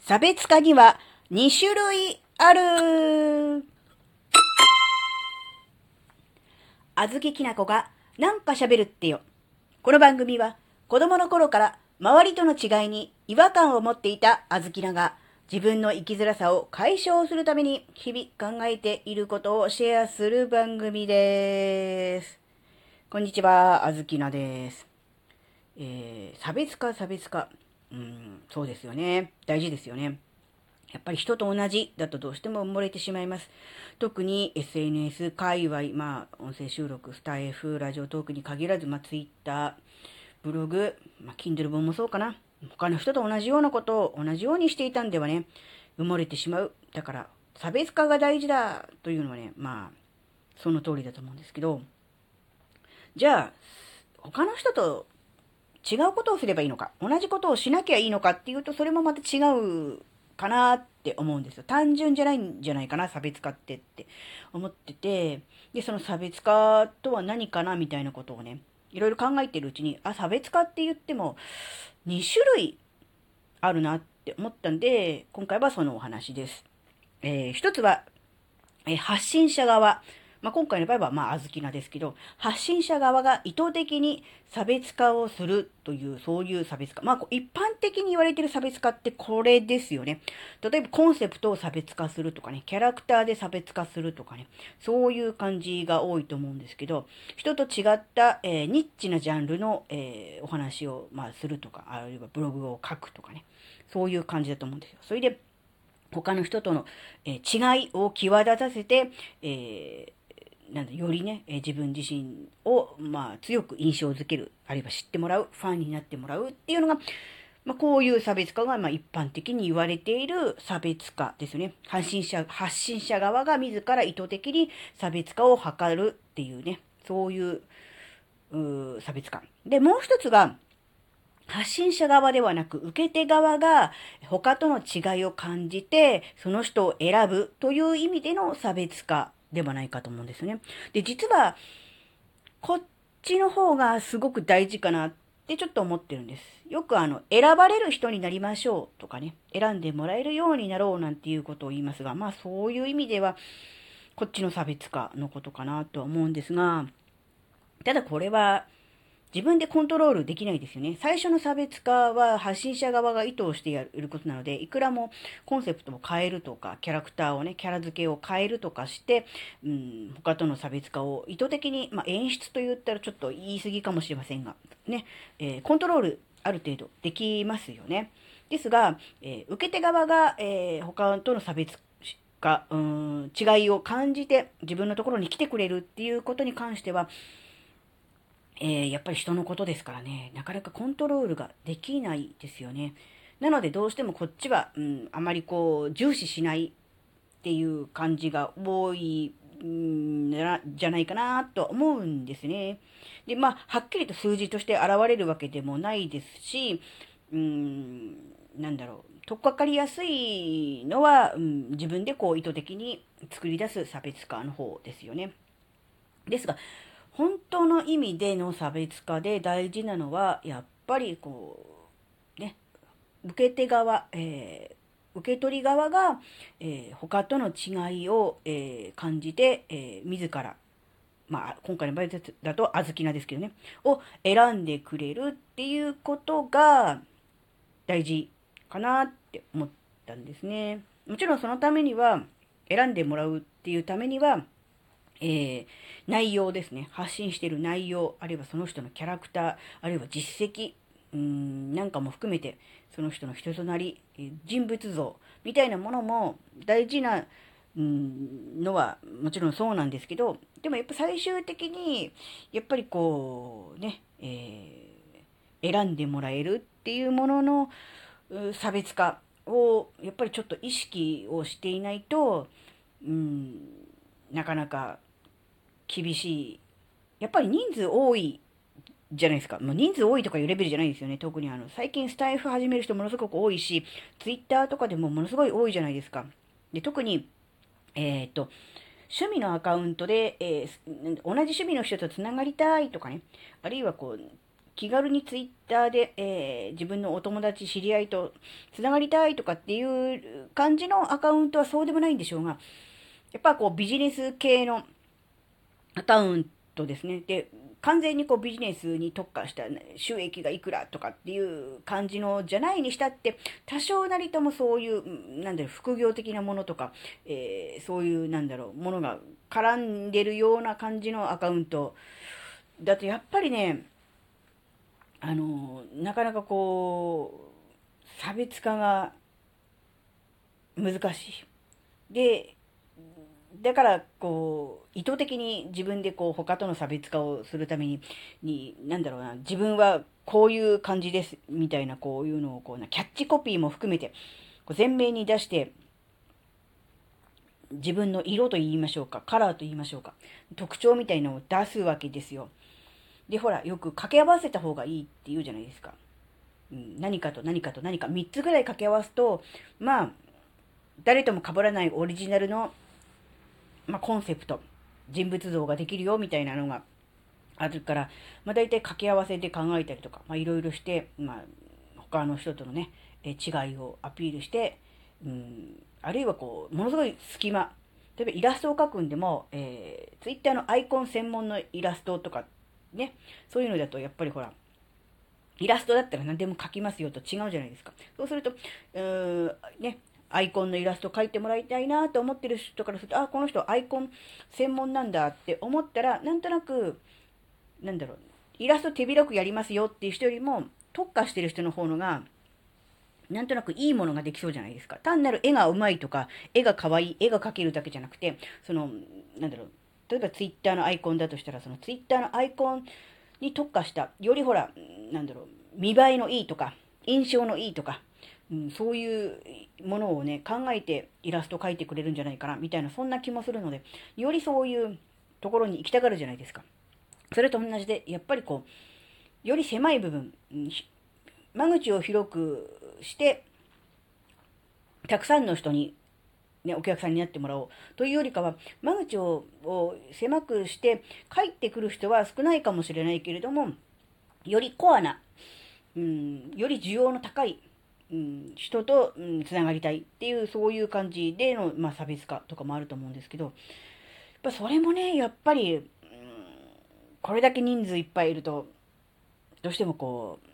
差別化には2種類あるあずききなこがなんか喋るってよ。この番組は子供の頃から周りとの違いに違和感を持っていたあずきなが自分の生きづらさを解消するために日々考えていることをシェアする番組です。こんにちは、あずきなです。えー、差別化、差別化。うん、そうですよね。大事ですよね。やっぱり人と同じだとどうしても埋もれてしまいます。特に SNS 界隈、まあ、音声収録、スタイフ、ラジオトークに限らず、まあ、Twitter、ブログ、まあ、Kindle 本もそうかな。他の人と同じようなことを同じようにしていたんではね、埋もれてしまう。だから、差別化が大事だというのはね、まあ、その通りだと思うんですけど、じゃあ、他の人と違うことをすればいいのか、同じことをしなきゃいいのかっていうと、それもまた違うかなって思うんですよ。単純じゃないんじゃないかな、差別化ってって思ってて、で、その差別化とは何かなみたいなことをね、いろいろ考えてるうちに、あ、差別化って言っても2種類あるなって思ったんで、今回はそのお話です。えー、一つは、えー、発信者側。まあ、今回の場合は、まあ、あずきなですけど、発信者側が意図的に差別化をするという、そういう差別化。まあ、一般的に言われている差別化ってこれですよね。例えば、コンセプトを差別化するとかね、キャラクターで差別化するとかね、そういう感じが多いと思うんですけど、人と違った、えー、ニッチなジャンルの、えー、お話を、まあ、するとか、あるいはブログを書くとかね、そういう感じだと思うんですよ。それで、他の人との、えー、違いを際立たせて、えなんだよりね、え自分自身を、まあ、強く印象づける、あるいは知ってもらう、ファンになってもらうっていうのが、まあ、こういう差別化が、まあ、一般的に言われている差別化ですね。発信者、発信者側が自ら意図的に差別化を図るっていうね、そういうう差別化。で、もう一つが、発信者側ではなく、受け手側が他との違いを感じて、その人を選ぶという意味での差別化ではないかと思うんですよね。で、実は、こっちの方がすごく大事かなってちょっと思ってるんです。よくあの、選ばれる人になりましょうとかね、選んでもらえるようになろうなんていうことを言いますが、まあそういう意味では、こっちの差別化のことかなとは思うんですが、ただこれは、自分でコントロールできないですよね。最初の差別化は発信者側が意図をしてやることなので、いくらもコンセプトを変えるとか、キャラクターをね、キャラ付けを変えるとかして、うん、他との差別化を意図的に、まあ、演出と言ったらちょっと言い過ぎかもしれませんが、ね、えー、コントロールある程度できますよね。ですが、えー、受け手側が、えー、他との差別化、うん、違いを感じて自分のところに来てくれるっていうことに関しては、えー、やっぱり人のことですからね、なかなかコントロールができないですよね。なのでどうしてもこっちは、うん、あまりこう、重視しないっていう感じが多い、んじゃないかなと思うんですね。で、まあ、はっきりと数字として現れるわけでもないですし、うん、なんだろう、とっかかりやすいのは、うん、自分でこう意図的に作り出す差別化の方ですよね。ですが、本当の意味での差別化で大事なのは、やっぱりこう、ね、受け手側、えー、受け取り側が、えー、他との違いを、えー、感じて、えー、自ら、まあ、今回の場合だと、あずきなですけどね、を選んでくれるっていうことが大事かなって思ったんですね。もちろんそのためには、選んでもらうっていうためには、えー、内容ですね。発信してる内容、あるいはその人のキャラクター、あるいは実績、うん、なんかも含めて、その人の人となり、え人物像みたいなものも大事な、うん、のはもちろんそうなんですけど、でもやっぱ最終的に、やっぱりこう、ね、えー、選んでもらえるっていうものの差別化を、やっぱりちょっと意識をしていないと、うん、なかなか厳しい。やっぱり人数多いじゃないですか。もう人数多いとかいうレベルじゃないですよね。特にあの、最近スタイフ始める人ものすごく多いし、ツイッターとかでもものすごい多いじゃないですか。で、特に、えっ、と、趣味のアカウントで、えー、同じ趣味の人と繋がりたいとかね、あるいはこう、気軽にツイッターで、えー、自分のお友達、知り合いと繋がりたいとかっていう感じのアカウントはそうでもないんでしょうが、やっぱこうビジネス系のアカウントですね。で、完全にこうビジネスに特化した収益がいくらとかっていう感じのじゃないにしたって、多少なりともそういう、なんだろう、副業的なものとか、えー、そういう、なんだろう、ものが絡んでるような感じのアカウントだとやっぱりね、あの、なかなかこう、差別化が難しい。で、だから、こう、意図的に自分でこう、他との差別化をするために、に、なんだろうな、自分はこういう感じです、みたいな、こういうのを、こうな、キャッチコピーも含めて、こう前面に出して、自分の色と言いましょうか、カラーと言いましょうか、特徴みたいのを出すわけですよ。で、ほら、よく掛け合わせた方がいいって言うじゃないですか。うん、何かと何かと何か3つぐらい掛け合わすと、まあ、誰とも被らないオリジナルのまあ、コンセプト、人物像ができるよみたいなのがあるから、まあ、大体掛け合わせて考えたりとか、まあ、いろいろして、まあ、他の人とのね、え違いをアピールして、うん、あるいはこう、ものすごい隙間、例えばイラストを描くんでも、えー、ツイッターのアイコン専門のイラストとか、ね、そういうのだとやっぱりほら、イラストだったら何でも描きますよと違うじゃないですか。そうすると、うーね、アイコンのイラスト描いてもらいたいなと思ってる人からすると、あ、この人アイコン専門なんだって思ったら、なんとなく、なんだろう、イラスト手広くやりますよっていう人よりも、特化してる人の方のが、なんとなくいいものができそうじゃないですか。単なる絵が上手いとか、絵が可愛い、絵が描けるだけじゃなくて、その、なんだろう、例えばツイッターのアイコンだとしたら、そのツイッターのアイコンに特化した、よりほら、なんだろう、見栄えのいいとか、印象のいいとか、うん、そういうものをね、考えてイラスト描いてくれるんじゃないかな、みたいな、そんな気もするので、よりそういうところに行きたがるじゃないですか。それと同じで、やっぱりこう、より狭い部分、間口を広くして、たくさんの人に、ね、お客さんになってもらおうというよりかは、間口を狭くして帰ってくる人は少ないかもしれないけれども、よりコアな、うん、より需要の高いうん、人と、うん、つながりたいっていう、そういう感じでの、まあ、差別化とかもあると思うんですけど、やっぱそれもね、やっぱり、うん、これだけ人数いっぱいいると、どうしてもこう、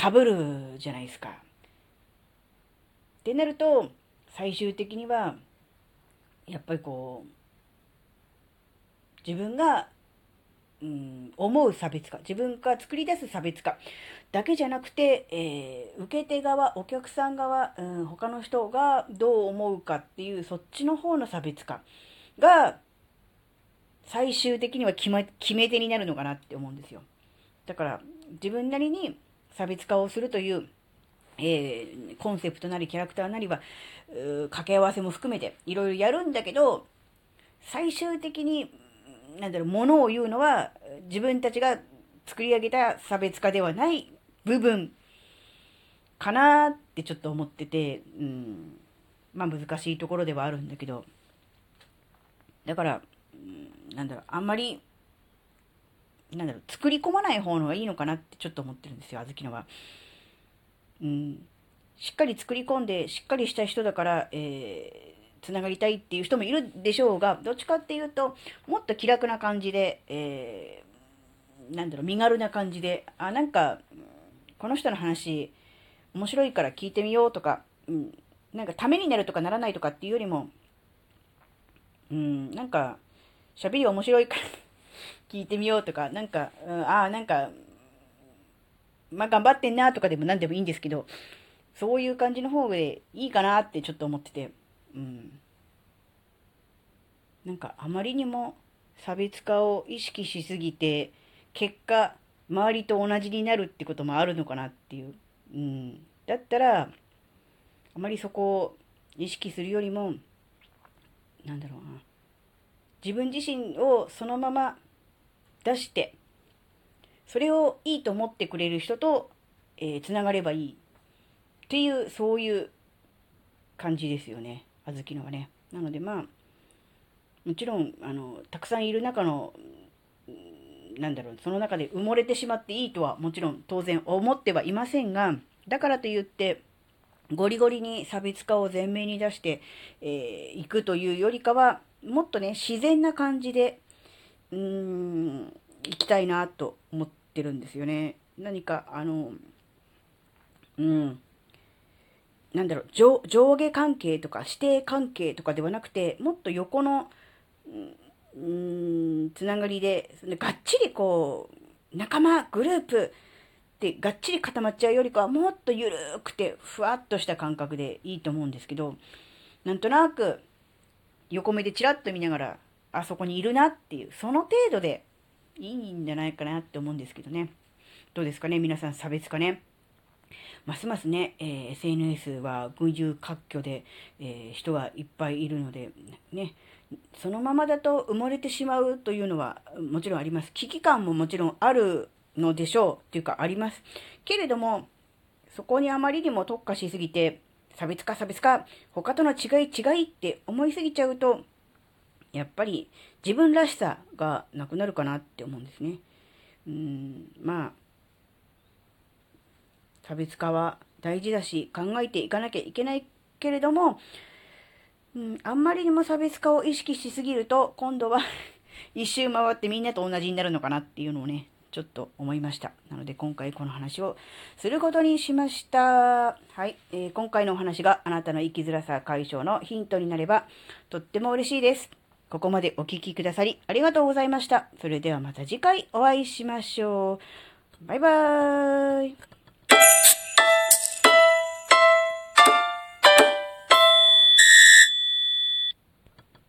被るじゃないですか。ってなると、最終的には、やっぱりこう、自分がうん、思う差別化、自分が作り出す差別化だけじゃなくて、えー、受け手側、お客さん側、うん、他の人がどう思うかっていう、そっちの方の差別化が、最終的には決,、ま、決め手になるのかなって思うんですよ。だから、自分なりに差別化をするという、えー、コンセプトなりキャラクターなりは、掛け合わせも含めていろいろやるんだけど、最終的になんだろう、ものを言うのは、自分たちが作り上げた差別化ではない部分かなってちょっと思ってて、うん、まあ難しいところではあるんだけど、だから、うん、なんだろう、あんまり、なんだろう、作り込まない方のがいいのかなってちょっと思ってるんですよ、あずきのは。うん、しっかり作り込んで、しっかりした人だから、えーつながりたいっていう人もいるでしょうが、どっちかっていうと、もっと気楽な感じで、えー、なんだろう、身軽な感じで、あ、なんか、この人の話、面白いから聞いてみようとか、うん、なんかためになるとかならないとかっていうよりも、うん、なんか、喋り面白いから 聞いてみようとか、なんか、うん、ああ、なんか、まあ頑張ってんなとかでも何でもいいんですけど、そういう感じの方でいいかなってちょっと思ってて。うん、なんかあまりにも差別化を意識しすぎて結果周りと同じになるってこともあるのかなっていう、うん、だったらあまりそこを意識するよりもなんだろうな。自分自身をそのまま出してそれをいいと思ってくれる人と、えー、つながればいいっていうそういう感じですよね。小豆のはね。なのでまあ、もちろん、あの、たくさんいる中の、なんだろう、その中で埋もれてしまっていいとはもちろん当然思ってはいませんが、だからといって、ゴリゴリに差別化を前面に出してい、えー、くというよりかは、もっとね、自然な感じで、うーん、行きたいなと思ってるんですよね。何か、あの、うん、なんだろう上、上下関係とか指定関係とかではなくて、もっと横の、うん、つながりで、がっちりこう、仲間、グループってがっちり固まっちゃうよりかは、もっとゆるくて、ふわっとした感覚でいいと思うんですけど、なんとなく、横目でチラッと見ながら、あそこにいるなっていう、その程度でいいんじゃないかなって思うんですけどね。どうですかね皆さん差別化ね。ますますね、えー、SNS は群雄割拠で、えー、人がいっぱいいるので、ね、そのままだと埋もれてしまうというのはもちろんあります。危機感ももちろんあるのでしょうっていうかあります。けれども、そこにあまりにも特化しすぎて、差別化差別化、他との違い違いって思いすぎちゃうと、やっぱり自分らしさがなくなるかなって思うんですね。うん、まあ、差別化は大事だし、考えていかなきゃいけないけれども、うん、あんまりにも差別化を意識しすぎると、今度は 一周回ってみんなと同じになるのかなっていうのをね、ちょっと思いました。なので今回この話をすることにしました。はい、えー、今回のお話があなたの生きづらさ解消のヒントになればとっても嬉しいです。ここまでお聴きくださりありがとうございました。それではまた次回お会いしましょう。バイバーイ。